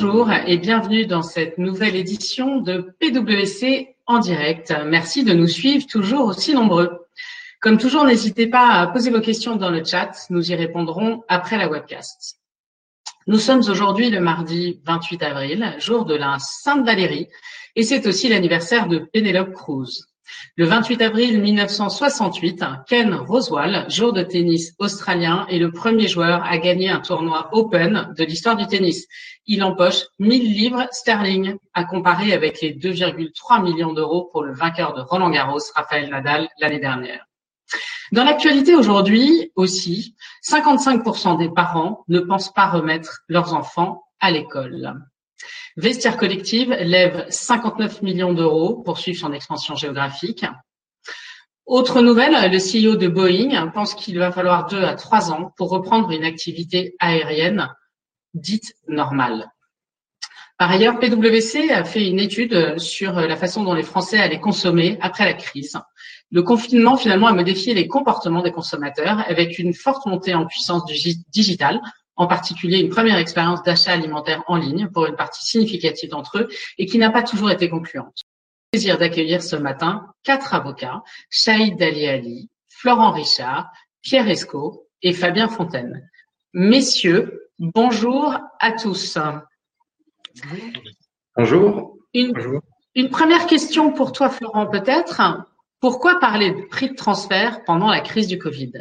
Bonjour et bienvenue dans cette nouvelle édition de PwC en direct. Merci de nous suivre toujours aussi nombreux. Comme toujours, n'hésitez pas à poser vos questions dans le chat. Nous y répondrons après la webcast. Nous sommes aujourd'hui le mardi 28 avril, jour de la Sainte Valérie, et c'est aussi l'anniversaire de Penelope Cruz. Le 28 avril 1968, Ken Rosewall, jour de tennis australien, est le premier joueur à gagner un tournoi Open de l'histoire du tennis. Il empoche 1000 livres sterling, à comparer avec les 2,3 millions d'euros pour le vainqueur de Roland Garros, Rafael Nadal, l'année dernière. Dans l'actualité aujourd'hui aussi, 55% des parents ne pensent pas remettre leurs enfants à l'école. Vestiaire Collective lève 59 millions d'euros pour suivre son expansion géographique. Autre nouvelle, le CEO de Boeing pense qu'il va falloir deux à trois ans pour reprendre une activité aérienne dite normale. Par ailleurs, PwC a fait une étude sur la façon dont les Français allaient consommer après la crise. Le confinement, finalement, a modifié les comportements des consommateurs avec une forte montée en puissance du digital, en particulier une première expérience d'achat alimentaire en ligne pour une partie significative d'entre eux et qui n'a pas toujours été concluante. Plaisir d'accueillir ce matin quatre avocats, Shahid Dali Ali, Florent Richard, Pierre Esco et Fabien Fontaine. Messieurs, bonjour à tous. Bonjour. Une, bonjour. une première question pour toi, Florent, peut-être. Pourquoi parler de prix de transfert pendant la crise du Covid?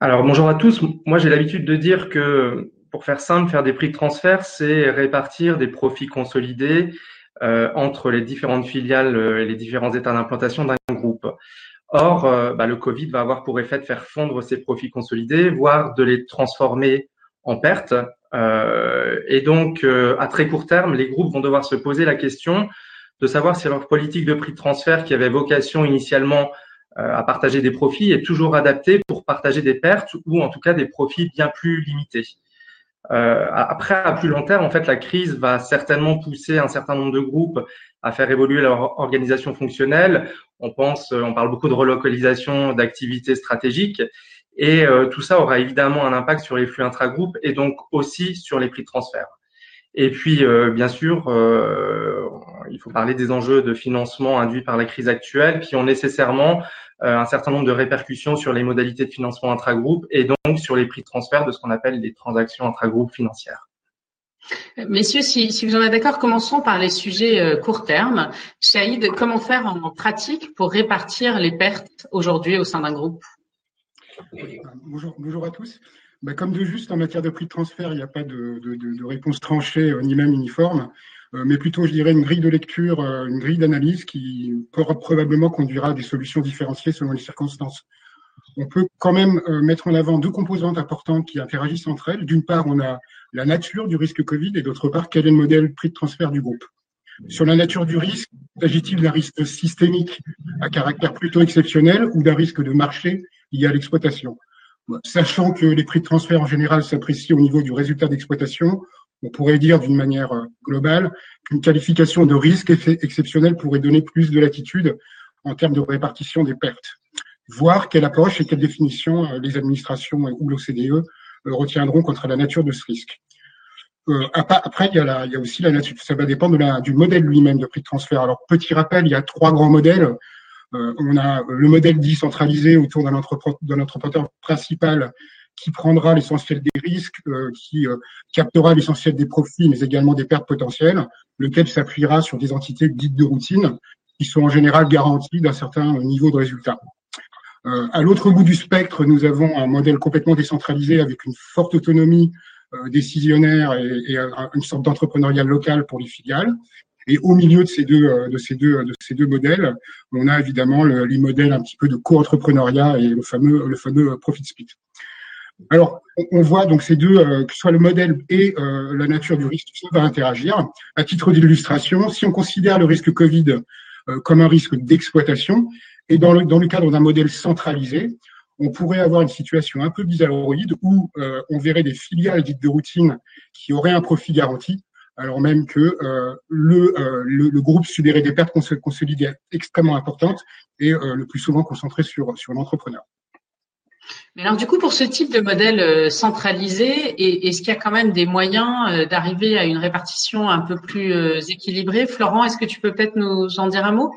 Alors bonjour à tous. Moi j'ai l'habitude de dire que pour faire simple, faire des prix de transfert, c'est répartir des profits consolidés euh, entre les différentes filiales et les différents états d'implantation d'un groupe. Or, euh, bah, le Covid va avoir pour effet de faire fondre ces profits consolidés, voire de les transformer en pertes. Euh, et donc, à très court terme, les groupes vont devoir se poser la question de savoir si leur politique de prix de transfert, qui avait vocation initialement euh, à partager des profits est toujours adapté pour partager des pertes ou en tout cas des profits bien plus limités. Euh, après, à plus long terme, en fait, la crise va certainement pousser un certain nombre de groupes à faire évoluer leur organisation fonctionnelle. On pense, on parle beaucoup de relocalisation d'activités stratégiques, et euh, tout ça aura évidemment un impact sur les flux intra-groupes et donc aussi sur les prix de transfert. Et puis, euh, bien sûr, euh, il faut parler des enjeux de financement induits par la crise actuelle qui ont nécessairement euh, un certain nombre de répercussions sur les modalités de financement intra-groupe et donc sur les prix de transfert de ce qu'on appelle les transactions intra-groupe financières. Messieurs, si, si vous en êtes d'accord, commençons par les sujets euh, court terme. Shahid, comment faire en pratique pour répartir les pertes aujourd'hui au sein d'un groupe? Bonjour, bonjour à tous. Bah, comme de juste en matière de prix de transfert, il n'y a pas de, de, réponse tranchée euh, ni même uniforme. Euh, mais plutôt, je dirais, une grille de lecture, euh, une grille d'analyse qui probablement conduira à des solutions différenciées selon les circonstances. On peut quand même mettre en avant deux composantes importantes qui interagissent entre elles. D'une part, on a la nature du risque Covid et d'autre part, quel est le modèle prix de transfert du groupe. Sur la nature du risque, s'agit-il d'un risque systémique à caractère plutôt exceptionnel ou d'un risque de marché lié à l'exploitation? Sachant que les prix de transfert en général s'apprécient au niveau du résultat d'exploitation, on pourrait dire d'une manière euh, globale qu'une qualification de risque exceptionnel pourrait donner plus de latitude en termes de répartition des pertes. Voir quelle approche et quelle définition euh, les administrations ou l'OCDE euh, retiendront contre la nature de ce risque. après, il y, a aussi la nature, ça va dépendre du modèle lui-même de prix de transfert. Alors, petit rappel, il y a trois grands modèles. On a le modèle dit autour d'un entrepreneur principal qui prendra l'essentiel des risques, euh, qui euh, captera l'essentiel des profits, mais également des pertes potentielles, lequel s'appuiera sur des entités dites de routine, qui sont en général garanties d'un certain niveau de résultat. Euh, à l'autre bout du spectre, nous avons un modèle complètement décentralisé avec une forte autonomie décisionnaire et, et, une sorte d'entrepreneuriat local pour les filiales. Et au milieu de ces deux, de ces deux, de ces deux modèles, on a évidemment le, les modèles un petit peu de co-entrepreneuriat et le fameux, le fameux profit split. Alors, on voit donc ces deux, euh, que ce soit le modèle et euh, la nature du risque, ça va interagir. À titre d'illustration, si on considère le risque Covid euh, comme un risque d'exploitation, et dans le, dans le cadre d'un modèle centralisé, on pourrait avoir une situation un peu bizarroïde où on verrait des filiales dites de routine qui auraient un profit garanti, alors même que le, le, groupe subirait des pertes consolidées extrêmement importantes et le plus souvent concentrées sur, sur l'entrepreneur. Mais alors du coup, pour ce type de modèle euh, centralisé, est-ce qu'il y a quand même des moyens euh, d'arriver à une répartition un peu plus euh, équilibrée? Florent, est-ce que tu peux peut-être nous en dire un mot?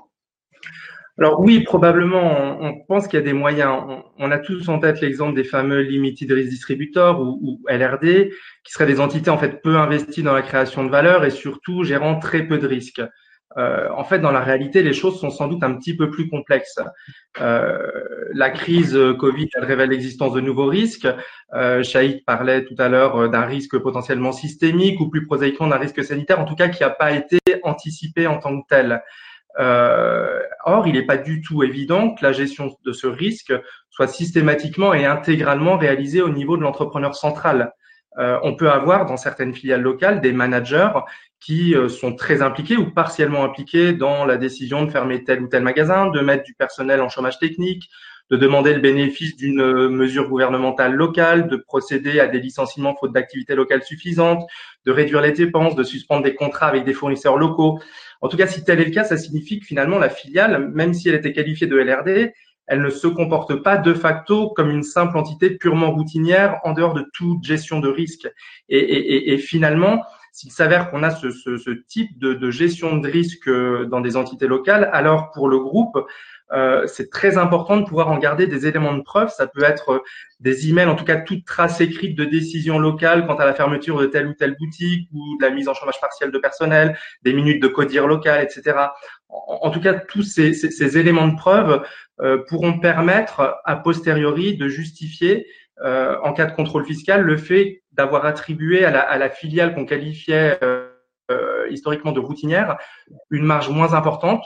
Alors oui, probablement, on, pense qu'il y a des moyens. On, a tous en tête l'exemple des fameux limited risk distributors ou, LRD, qui seraient des entités en fait peu investies dans la création de valeur et surtout gérant très peu de risques. Euh, en fait, dans la réalité, les choses sont sans doute un petit peu plus complexes. Euh, la crise Covid, elle révèle l'existence de nouveaux risques. Euh, Shahid parlait tout à l'heure d'un risque potentiellement systémique ou plus prosaïquement d'un risque sanitaire, en tout cas qui n'a pas été anticipé en tant que tel. Euh, or, il n'est pas du tout évident que la gestion de ce risque soit systématiquement et intégralement réalisée au niveau de l'entrepreneur central. Euh, on peut avoir dans certaines filiales locales des managers qui euh, sont très impliqués ou partiellement impliqués dans la décision de fermer tel ou tel magasin, de mettre du personnel en chômage technique, de demander le bénéfice d'une mesure gouvernementale locale, de procéder à des licenciements faute d'activité locale suffisante, de réduire les dépenses, de suspendre des contrats avec des fournisseurs locaux. En tout cas, si tel est le cas, ça signifie que finalement la filiale, même si elle était qualifiée de LRD, elle ne se comporte pas de facto comme une simple entité purement routinière en dehors de toute gestion de risque. Et, finalement, s'il s'avère qu'on a ce, type de, de, gestion de risque dans des entités locales, alors pour le groupe, euh, c'est très important de pouvoir en garder des éléments de preuve. Ça peut être euh, des emails, en tout cas toute trace écrite de décision locale quant à la fermeture de telle ou telle boutique ou de la mise en chômage partiel de personnel, des minutes de codir local, etc. En, tout cas, tous ces, ces, ces éléments de preuve euh, pourront permettre a posteriori de justifier euh, en cas de contrôle fiscal le fait d'avoir attribué à la, à la filiale qu'on qualifiait euh, historiquement de routinière une marge moins importante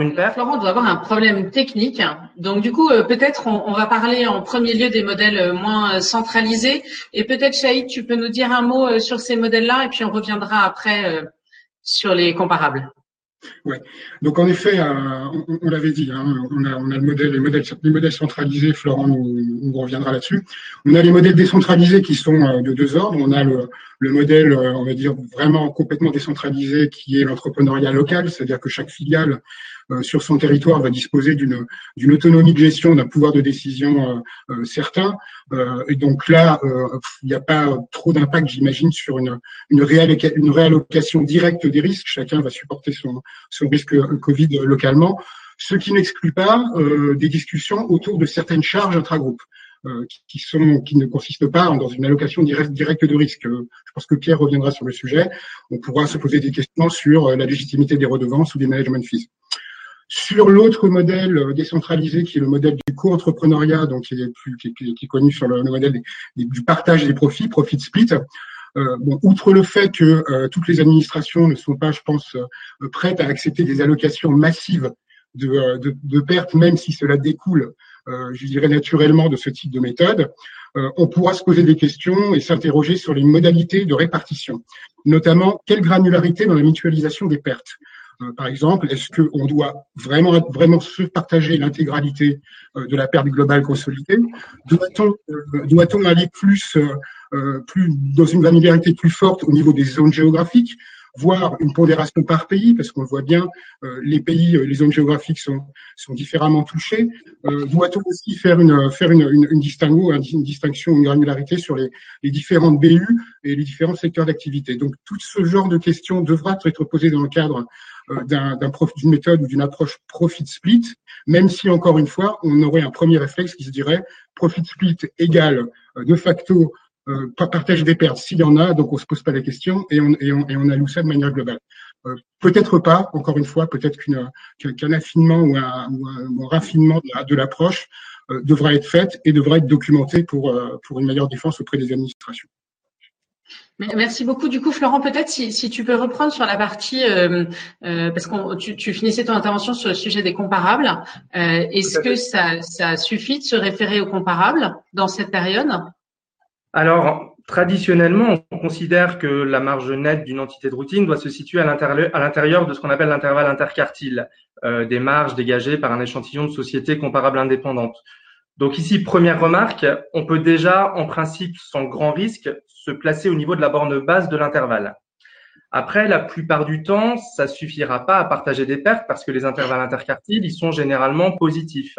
une Florent doit avoir un problème technique. Donc du coup, euh, peut-être on, va parler en premier lieu des modèles euh, moins euh, centralisés. Et peut-être Shahid, tu peux nous dire un mot sur ces modèles-là et puis on reviendra après sur les comparables. Ouais. Donc en effet, on, l'avait dit, hein, on, a, on, a, le modèle, les modèles, les modèles centralisés. Florent nous, reviendra là-dessus. On a les modèles décentralisés qui sont de deux ordres. On a le, le modèle, on va dire vraiment complètement décentralisé, qui est l'entrepreneuriat local, c'est-à-dire que chaque filiale euh, sur son territoire va disposer d'une autonomie de gestion, d'un pouvoir de décision euh, euh, certain. et donc là, il n'y a pas trop d'impact, j'imagine, sur une une, réallocation directe des risques. Chacun va supporter son son risque Covid localement, ce qui n'exclut pas des discussions autour de certaines charges intra-groupes. qui, sont, qui ne consistent pas dans une allocation directe, directe de risque. Je pense que Pierre reviendra sur le sujet. On pourra se poser des questions sur la légitimité des redevances ou des management fees. Sur l'autre modèle euh, décentralisé, qui est le modèle du co-entrepreneuriat, donc qui est, connu sur le, modèle du partage des profits, profit split, euh, bon, outre le fait que euh, toutes les administrations ne sont pas, je pense, euh, prêtes à accepter des allocations massives de, de, de pertes, même si cela découle, je dirais naturellement, de ce type de méthode, on pourra se poser des questions et s'interroger sur les modalités de répartition, notamment quelle granularité dans la mutualisation des pertes. Euh, par exemple, est-ce qu'on doit vraiment, vraiment partager l'intégralité euh, de la perte globale consolidée? Doit-on euh, doit aller plus, plus dans une granularité plus forte au niveau des zones géographiques voire une pondération par pays, parce qu'on voit bien, les pays, les zones géographiques sont, sont différemment touchées. Doit-on aussi faire une, faire une, une, une, une distinction, une granularité sur les, les différentes BU et les différents secteurs d'activité? Donc, tout ce genre de questions devra être posé dans le cadre euh, d'un d'une méthode ou d'une approche profit split, même si encore une fois, on aurait un premier réflexe qui se dirait profit split égale euh, de facto euh, partage des pertes s'il y en a, donc on se pose pas la question et on, alloue ça de manière globale. Peut-être pas, encore une fois, peut-être qu'un affinement ou un, ou un, raffinement de l'approche devra être fait et devra être documenté pour, pour une meilleure défense auprès des administrations. Merci beaucoup. Du coup, Florent, peut-être si, si, tu peux reprendre sur la partie, euh, euh, parce que tu, tu, finissais ton intervention sur le sujet des comparables. Euh, Est-ce que ça, ça, suffit de se référer aux comparables dans cette période? Alors, traditionnellement, on considère que la marge nette d'une entité de routine doit se situer à l'intérieur de ce qu'on appelle l'intervalle interquartile, euh, des marges dégagées par un échantillon de sociétés comparables indépendantes. Donc ici, première remarque, on peut déjà, en principe, sans grand risque, se placer au niveau de la borne basse de l'intervalle. Après, la plupart du temps, ça suffira pas à partager des pertes parce que les intervalles interquartiles, ils sont généralement positifs.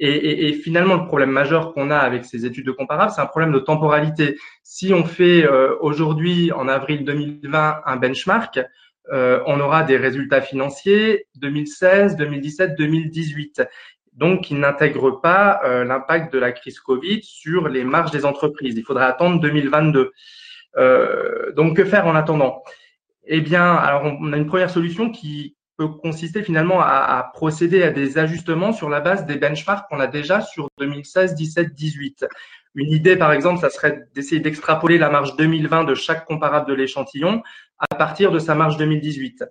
Et, finalement, le problème majeur qu'on a avec ces études de comparables, c'est un problème de temporalité. Si on fait aujourd'hui, en avril 2020, un benchmark, on aura des résultats financiers 2016, 2017, 2018 donc qui n'intègre pas euh, l'impact de la crise Covid sur les marges des entreprises. Il faudrait attendre 2022. Euh, donc que faire en attendant? Eh bien, alors on a une première solution qui peut consister finalement à, à, procéder à des ajustements sur la base des benchmarks qu'on a déjà sur 2016, 17, 18. Une idée, par exemple, ça serait d'essayer d'extrapoler la marge 2020 de chaque comparable de l'échantillon à partir de sa marge 2018.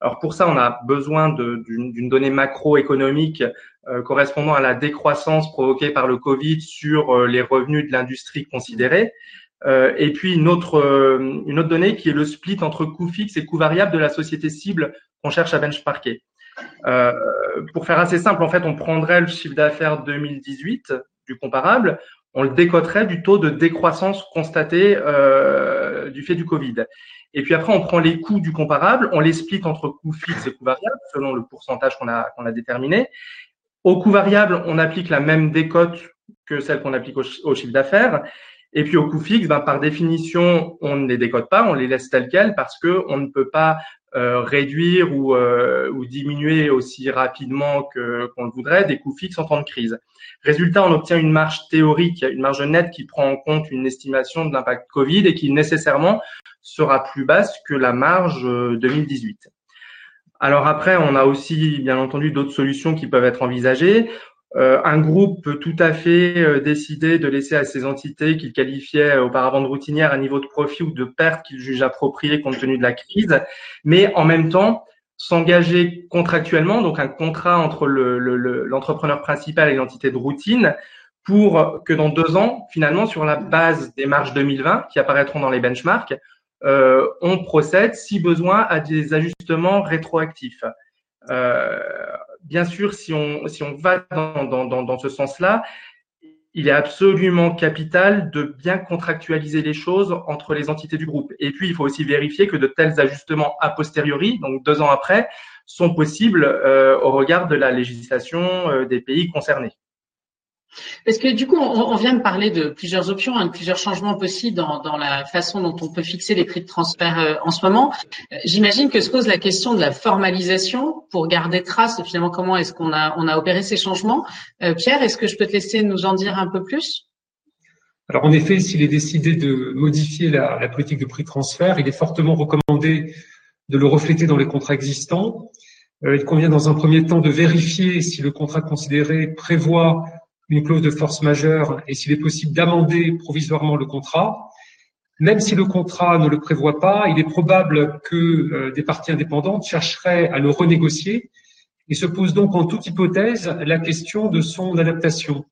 Alors pour ça, on a besoin d'une donnée macroéconomique euh, correspondant à la décroissance provoquée par le Covid sur euh, les revenus de l'industrie considérée. Euh, et puis une autre, une autre donnée qui est le split entre coûts fixes et coûts variables de la société cible qu'on cherche à benchmarker. pour faire assez simple, en fait, on prendrait le chiffre d'affaires 2018 du comparable, on le décoterait du taux de décroissance constaté du fait du Covid. Et puis après, on prend les coûts du comparable, on les split entre coûts fixes et coûts variables selon le pourcentage qu'on a, a déterminé. Au coût variable, on applique la même décote que celle qu'on applique au, chiffre d'affaires. Et puis au coût fixe, ben, par définition, on ne les décote pas, on les laisse telles quelles parce que on ne peut pas euh, réduire ou, euh, ou, diminuer aussi rapidement que qu'on le voudrait des coûts fixes en temps de crise. Résultat, on obtient une marge théorique, une marge nette qui prend en compte une estimation de l'impact Covid et qui nécessairement sera plus basse que la marge 2018. Euh, Alors après, on a aussi bien entendu d'autres solutions qui peuvent être envisagées. Euh, un groupe peut tout à fait euh, décider de laisser à ces entités qu'il qualifiait auparavant de routinières un niveau de profit ou de perte qu'il juge approprié compte tenu de la crise, mais en même temps s'engager contractuellement, donc un contrat entre l'entrepreneur le, principal et l'entité de routine, pour que dans deux ans, finalement, sur la base des marges 2020 qui apparaîtront dans les benchmarks, euh, on procède, si besoin, à des ajustements rétroactifs. Euh, bien sûr, si on, si on va dans, dans, dans, ce sens-là, il est absolument capital de bien contractualiser les choses entre les entités du groupe. Et puis, il faut aussi vérifier que de tels ajustements a posteriori, donc deux ans après, sont possibles euh, au regard de la législation euh, des pays concernés. Parce que du coup, on, vient de parler de plusieurs options, hein, de plusieurs changements possibles dans, la façon dont on peut fixer les prix de transfert euh, en ce moment. Euh, j'imagine que se pose la question de la formalisation pour garder trace finalement comment est-ce qu'on a, on a opéré ces changements. Euh, Pierre, est-ce que je peux te laisser nous en dire un peu plus? Alors en effet, s'il est décidé de modifier la, la politique de prix de transfert, il est fortement recommandé de le refléter dans les contrats existants. il convient dans un premier temps de vérifier si le contrat considéré prévoit une clause de force majeure et s'il est possible d'amender provisoirement le contrat. Même si le contrat ne le prévoit pas, il est probable que euh, des parties indépendantes chercheraient à le renégocier et se pose donc en toute hypothèse la question de son adaptation.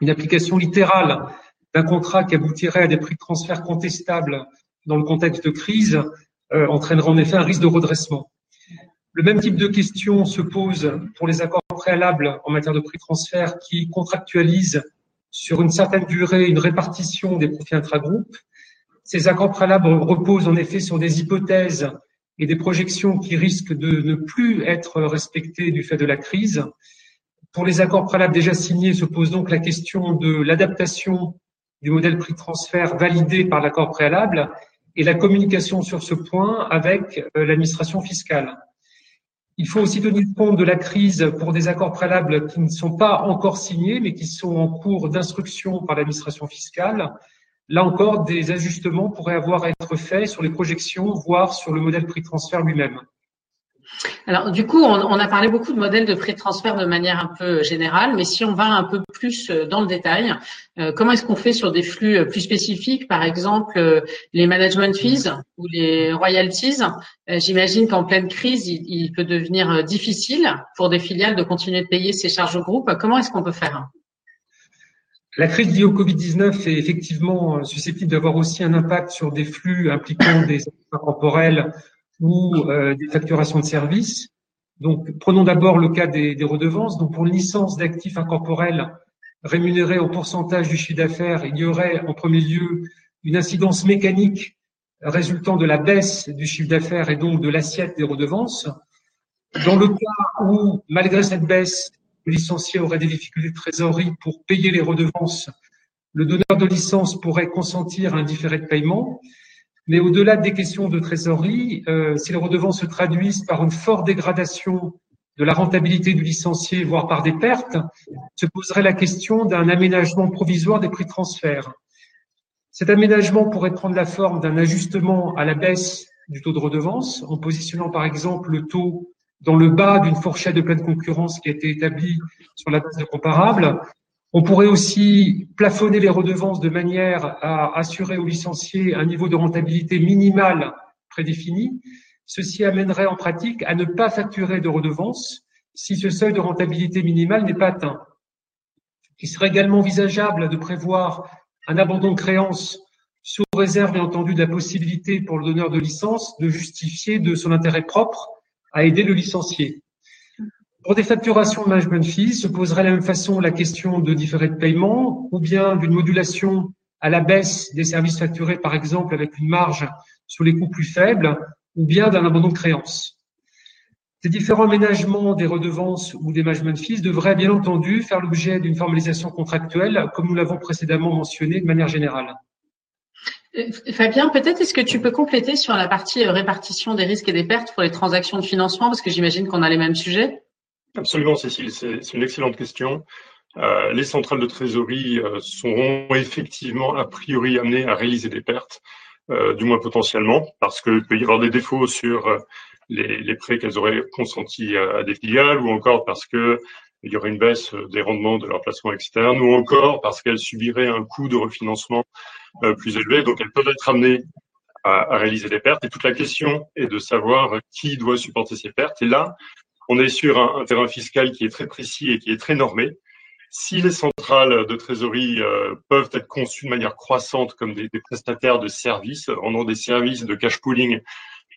Une application littérale d'un contrat qui aboutirait à des prix de transfert contestables dans le contexte de crise euh, entraînerait en effet un risque de redressement. Le même type de question se pose pour les accords préalables en matière de prix transfert qui contractualisent sur une certaine durée une répartition des profits intragroupes. Ces accords préalables reposent en effet sur des hypothèses et des projections qui risquent de ne plus être respectées du fait de la crise. Pour les accords préalables déjà signés se pose donc la question de l'adaptation du modèle prix transfert validé par l'accord préalable et la communication sur ce point avec euh, l'administration fiscale. Il faut aussi tenir compte de la crise pour des accords préalables qui ne sont pas encore signés, mais qui sont en cours d'instruction par l'administration fiscale. Là encore, des ajustements pourraient avoir à être faits sur les projections, voire sur le modèle prix transfert lui-même. Alors, du coup, on, a parlé beaucoup de modèles de prix de transfert de manière un peu générale, mais si on va un peu plus euh, dans le détail, euh, comment est-ce qu'on fait sur des flux euh, plus spécifiques, par exemple les management fees ou les royalties? J'imagine qu'en pleine crise, il, peut devenir difficile pour des filiales de continuer de payer ces charges au groupe. Comment est-ce qu'on peut faire? La crise liée au Covid-19 est effectivement susceptible d'avoir aussi un impact sur des flux impliquant des temporels ou euh, des facturations de services. Donc, prenons d'abord le cas des, redevances. Donc, pour une licence d'actifs incorporels rémunérés au pourcentage du chiffre d'affaires, il y aurait en premier lieu une incidence mécanique résultant de la baisse du chiffre d'affaires et donc de l'assiette des redevances. Dans le cas où, malgré cette baisse, le licencié aurait des difficultés de trésorerie pour payer les redevances, le donneur de licence pourrait consentir à un différé de paiement. Mais au-delà des questions de trésorerie, euh, si les redevances se traduisent par une forte dégradation de la rentabilité du licencié, voire par des pertes, se poserait la question d'un aménagement provisoire des prix de transfert. Cet aménagement pourrait prendre la forme d'un ajustement à la baisse du taux de redevance, en positionnant par exemple le taux dans le bas d'une fourchette de pleine concurrence qui a été établie sur la base de comparables. On pourrait aussi plafonner les redevances de manière à assurer aux licenciés un niveau de rentabilité minimal prédéfini. Ceci amènerait en pratique à ne pas facturer de redevances si ce seuil de rentabilité minimale n'est pas atteint. Il serait également envisageable de prévoir un abandon de créance sous réserve, bien entendu, de la possibilité pour le donneur de licence de justifier de son intérêt propre à aider le licencié. Pour des facturations de management fees, se poserait de la même façon la question de différé de paiement ou bien d'une modulation à la baisse des services facturés, par exemple, avec une marge sur les coûts plus faibles, ou bien d'un abandon de créance. Ces différents aménagements des redevances ou des management fees devraient bien entendu faire l'objet d'une formalisation contractuelle, comme nous l'avons précédemment mentionné de manière générale. Euh, Fabien, peut-être est-ce que tu peux compléter sur la partie euh, répartition des risques et des pertes pour les transactions de financement, parce que j'imagine qu'on a les mêmes sujets? Absolument, Cécile, c'est une excellente question. Euh, les centrales de trésorerie euh, seront effectivement a priori amenées à réaliser des pertes, euh, du moins potentiellement, parce qu'il peut y avoir des défauts sur euh, les, les, prêts qu'elles auraient consentis à, à, des filiales, ou encore parce que il y aurait une baisse des rendements de leur placement externe, ou encore parce qu'elles subiraient un coût de refinancement euh, plus élevé. Donc, elles peuvent être amenées à, à, réaliser des pertes. Et toute la question est de savoir qui doit supporter ces pertes. Et là, on est sur un, terrain fiscal qui est très précis et qui est très normé. Si les centrales de trésorerie euh, peuvent être conçues de manière croissante comme des, prestataires de services, rendant des services de cash pooling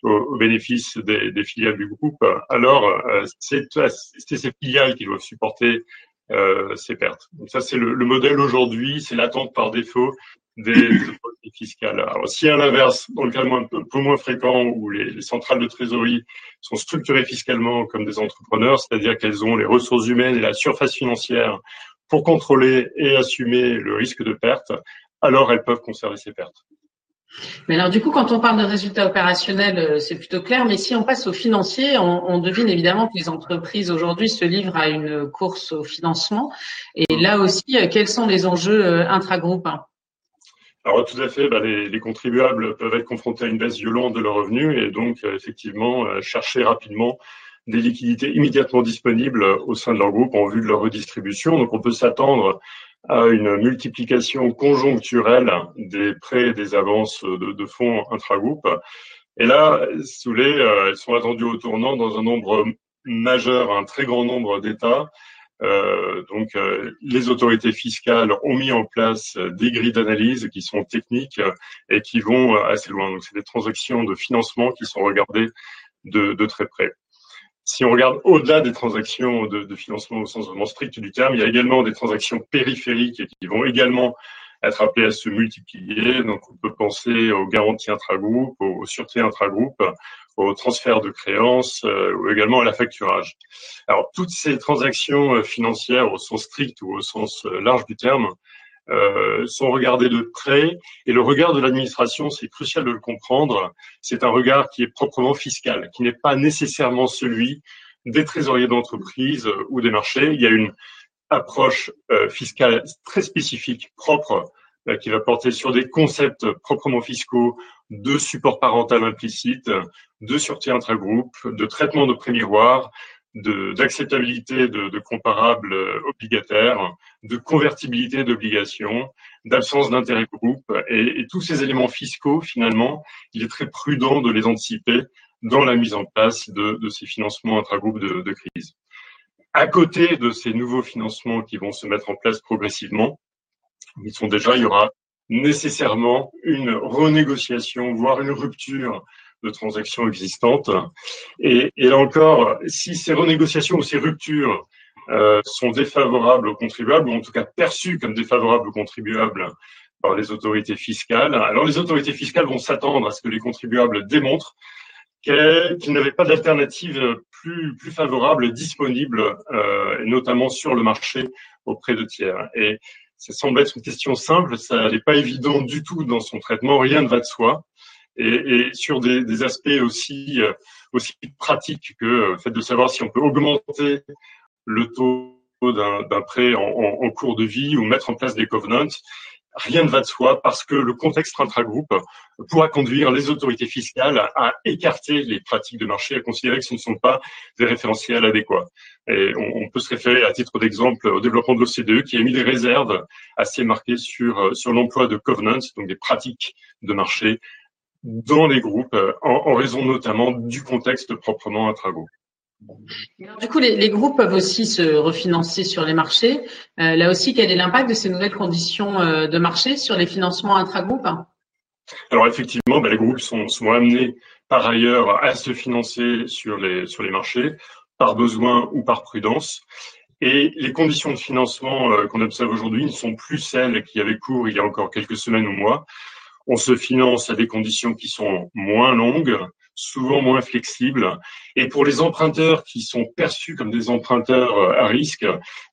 au, bénéfice des, filiales du groupe, alors euh, c'est ces filiales qui doivent supporter euh, ces pertes. Donc ça, c'est le, modèle aujourd'hui, c'est l'attente par défaut des, autorités fiscales. Alors, si à l'inverse, dans le cas un peu, peu, moins fréquent, où les, les, centrales de trésorerie sont structurées fiscalement comme des entrepreneurs, c'est-à-dire qu'elles ont les ressources humaines et la surface financière pour contrôler et assumer le risque de perte, alors elles peuvent conserver ces pertes. Mais alors du coup, quand on parle de résultats opérationnels, euh, c'est plutôt clair. Mais si on passe au financier, on, on devine évidemment que les entreprises aujourd'hui se livrent à une course au financement. Et là aussi, euh, quels sont les enjeux euh, intragroupes alors tout à fait, bah, les, les, contribuables peuvent être confrontés à une baisse violente de leurs revenus et donc effectivement chercher rapidement des liquidités immédiatement disponibles au sein de leur groupe en vue de leur redistribution. Donc on peut s'attendre à une multiplication conjoncturelle des prêts et des avances de, de fonds intragroupe. Et là, sous les, euh, elles sont attendues au tournant dans un nombre majeur, un très grand nombre d'États. Euh, donc, euh, les autorités fiscales ont mis en place des grilles d'analyse qui sont techniques et qui vont assez loin. Donc, c'est des transactions de financement qui sont regardées de, de très près si on regarde au-delà des transactions de, de, financement au sens vraiment strict du terme, il y a également des transactions périphériques qui vont également être appelées à se multiplier. Donc, on peut penser aux garanties intragroupe, aux sûretés intragroupe, au transfert de créances euh, ou également à la facturage. Alors, toutes ces transactions euh, financières au sens strict ou au sens euh, large du terme euh, sont regardés de près. Et le regard de l'administration, c'est crucial de le comprendre, c'est un regard qui est proprement fiscal, qui n'est pas nécessairement celui des trésoriers d'entreprise euh, ou des marchés. Il y a une approche euh, fiscale très spécifique, propre, euh, qui va porter sur des concepts proprement fiscaux de support parental implicite, de sûreté intragroupe, de traitement de pré-miroir, d'acceptabilité de, de, comparables euh, obligataires, de convertibilité d'obligations, d'absence d'intérêt groupe et, et, tous ces éléments fiscaux, finalement, il est très prudent de les anticiper dans la mise en place de, de ces financements intragroupes de, de crise. À côté de ces nouveaux financements qui vont se mettre en place progressivement, ils sont déjà, il y aura nécessairement une renégociation, voire une rupture de transactions existantes. Et, et, là encore, si ces renégociations ou ces ruptures euh, sont défavorables aux contribuables, ou en tout cas perçues comme défavorables aux contribuables par les autorités fiscales, alors les autorités fiscales vont s'attendre à ce que les contribuables démontrent qu'ils n'avaient pas d'alternative plus, plus favorables disponibles, notamment sur le marché auprès de tiers. Et ça semble être une question simple, ça n'est pas évident du tout dans son traitement, rien ne va de soi. Et, sur des, aspects aussi, aussi pratiques que le fait de savoir si on peut augmenter le taux d'un prêt en, cours de vie ou mettre en place des covenants, rien ne va de soi parce que le contexte intragroupe pourra conduire les autorités fiscales à écarter les pratiques de marché, à considérer que ce ne sont pas des référentiels adéquats. Et on, peut se référer à titre d'exemple au développement de l'OCDE qui a mis des réserves assez marquées sur, sur l'emploi de covenants, donc des pratiques de marché dans les groupes, en, en raison notamment du contexte proprement intragroupe. Du coup, les, groupes peuvent aussi se refinancer sur les marchés. Euh, là aussi, quel est l'impact de ces nouvelles conditions euh, de marché sur les financements intragroupes? Alors effectivement, ben, les groupes sont, sont, amenés par ailleurs à se financer sur les, sur les marchés, par besoin ou par prudence. Et les conditions de financement euh, qu'on observe aujourd'hui ne sont plus celles qui avaient cours il y a encore quelques semaines ou mois. On se finance à des conditions qui sont moins longues, souvent moins flexibles. Et pour les emprunteurs qui sont perçus comme des emprunteurs euh, à risque,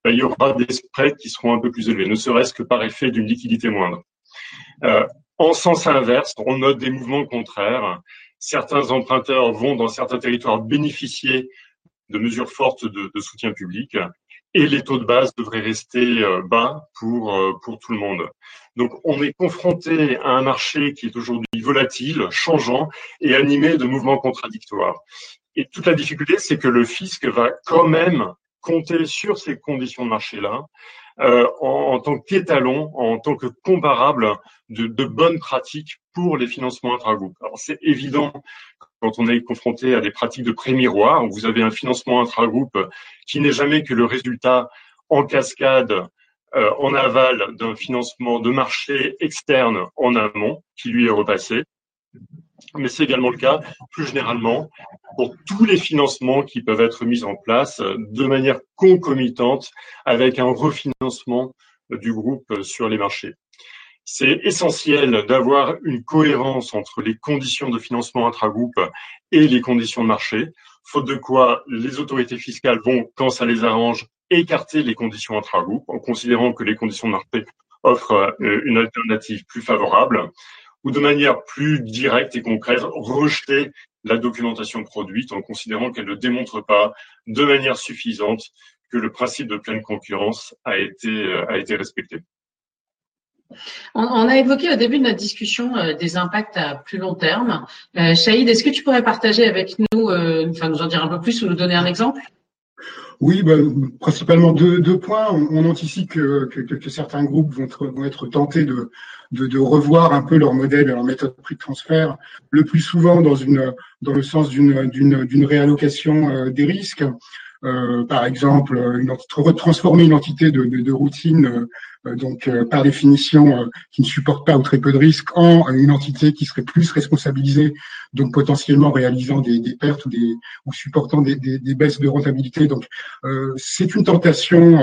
ben, il y aura des spreads qui seront un peu plus élevés, ne serait-ce que par effet d'une liquidité moindre. Euh, en sens inverse, on note des mouvements contraires. Certains emprunteurs vont dans certains territoires bénéficier de mesures fortes de, de soutien public et les taux de base devraient rester euh, bas pour, euh, pour tout le monde. Donc on est confronté à un marché qui est aujourd'hui volatile, changeant et animé de mouvements contradictoires. Et toute la difficulté, c'est que le fisc va quand même compter sur ces conditions de marché-là euh, en, en, tant qu'étalon, en tant que comparable de, de bonnes pratiques pour les financements intragroupes. Alors c'est évident quand on est confronté à des pratiques de pré-miroir, où vous avez un financement intragroupe qui n'est jamais que le résultat en cascade, euh, en aval d'un financement de marché externe en amont qui lui est repassé. Mais c'est également le cas, plus généralement, pour tous les financements qui peuvent être mis en place de manière concomitante avec un refinancement du groupe sur les marchés. C'est essentiel d'avoir une cohérence entre les conditions de financement intragroupe et les conditions de marché, faute de quoi les autorités fiscales vont, quand ça les arrange, écarter les conditions intragroupe en considérant que les conditions de marché offrent euh, une alternative plus favorable ou de manière plus directe et concrète, rejeter la documentation produite en considérant qu'elle ne démontre pas de manière suffisante que le principe de pleine concurrence a été, euh, a été respecté. On, a évoqué au début de notre discussion euh, des impacts à plus long terme. Euh, est-ce que tu pourrais partager avec nous, euh, enfin nous en dire un peu plus ou nous donner un exemple? Oui, bah, principalement deux, points. On, anticipe que, certains groupes vont être, tentés de, revoir un peu leur modèle et leur méthode de prix de transfert, le plus souvent dans le sens d'une réallocation euh, des risques. Euh, par exemple, une, transformer une entité de, de, de routine, euh, euh, donc par définition qui ne supporte pas ou très peu de risques, en une entité qui serait plus responsabilisée, donc potentiellement réalisant des, des pertes ou, des, ou supportant des, des, des, baisses de rentabilité. Donc, c'est une tentation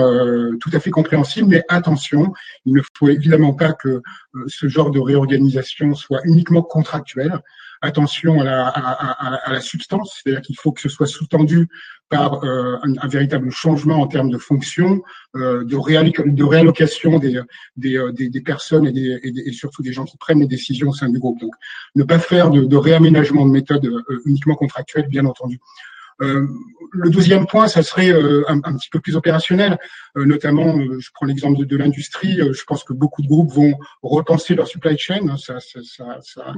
tout à fait compréhensible, mais attention, il ne faut évidemment pas que ce genre de réorganisation soit uniquement contractuel attention à la, substance, c'est-à-dire qu'il faut que ce soit sous-tendu par euh, un, véritable changement en termes de fonction, euh, de, réallocation des, euh, personnes et, des, et, surtout des gens qui prennent les décisions au sein du groupe. Donc, ne pas faire de, réaménagement de méthode uniquement contractuelle, bien entendu. Euh, le deuxième point, ça serait euh, un, un, petit peu plus opérationnel, euh, notamment, je prends l'exemple de, de l'industrie. je pense que beaucoup de groupes vont repenser leur supply chain. Hein, ça, ça, ça, ça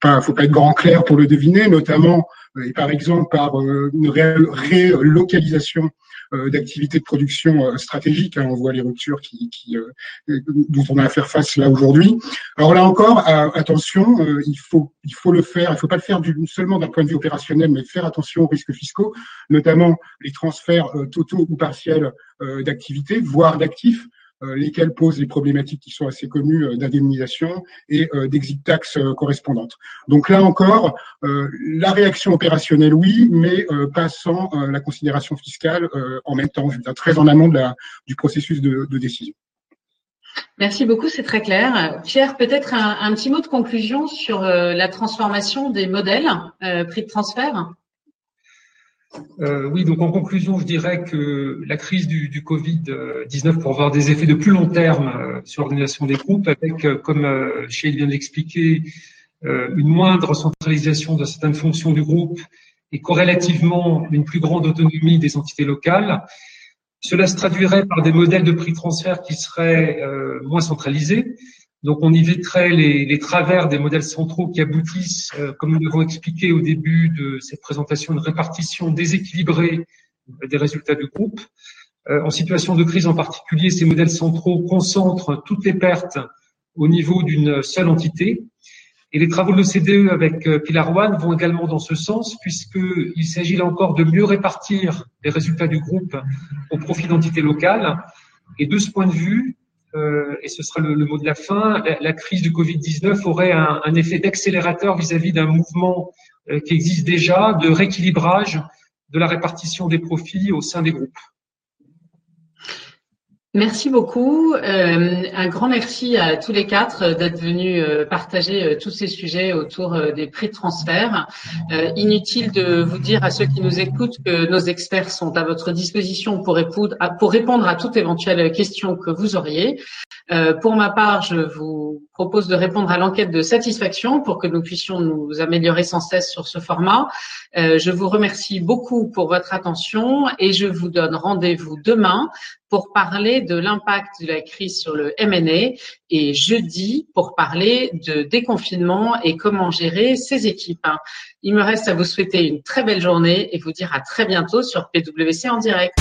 pas, faut pas être grand clair pour le deviner, notamment et par exemple par une relocalisation euh, d'activités de production euh, stratégiques. Hein, on voit les ruptures qui, qui euh, dont on a à faire face là aujourd'hui. Alors là encore, attention, il faut il faut le faire. Il faut pas le faire du, seulement d'un point de vue opérationnel, mais faire attention aux risques fiscaux, notamment les transferts totaux ou partiels d'activités, voire d'actifs. Euh, lesquels posent les problématiques qui sont assez connues euh, d'indemnisation et euh, d'exit tax correspondantes. Donc là encore, la réaction opérationnelle, oui, mais pas sans la considération fiscale en même temps, très en amont du processus de, décision. Merci beaucoup, c'est très clair. Pierre, peut-être un, petit mot de conclusion sur la transformation des modèles prix de transfert? Euh, oui, donc en conclusion, je dirais que la crise du, du Covid-19 pour avoir des effets de plus long terme euh, sur l'organisation des groupes, avec, euh, comme euh, vient d'expliquer, une moindre centralisation de certaines fonctions du groupe et corrélativement une plus grande autonomie des entités locales. Cela se traduirait par des modèles de prix transfert qui seraient moins centralisés, donc, on éviterait les, les, travers des modèles centraux qui aboutissent, euh, comme nous l'avons expliqué au début de cette présentation, une répartition déséquilibrée des résultats du groupe. Euh, en situation de crise en particulier, ces modèles centraux concentrent toutes les pertes au niveau d'une seule entité. Et les travaux de l'OCDE avec euh, Pilar One vont également dans ce sens, puisqu'il s'agit là encore de mieux répartir les résultats du groupe au profit d'entités locales. Et de ce point de vue, euh, et ce sera le, mot de la fin, la, crise du Covid-19 aurait un, effet d'accélérateur vis-à-vis d'un mouvement euh, qui existe déjà de rééquilibrage de la répartition des profits au sein des groupes. Merci beaucoup. Euh, un grand merci à tous les quatre d'être venus euh, partager euh, tous ces sujets autour des prix de transfert. inutile de vous dire à ceux qui nous écoutent que nos experts sont à votre disposition pour répondre à, pour répondre à toute éventuelle question que vous auriez. pour ma part, je vous propose de répondre à l'enquête de satisfaction pour que nous puissions nous améliorer sans cesse sur ce format. je vous remercie beaucoup pour votre attention et je vous donne rendez-vous demain pour parler de l'impact de la crise sur le MNA et jeudi pour parler de déconfinement et comment gérer ces équipes. Il me reste à vous souhaiter une très belle journée et vous dire à très bientôt sur PwC en direct.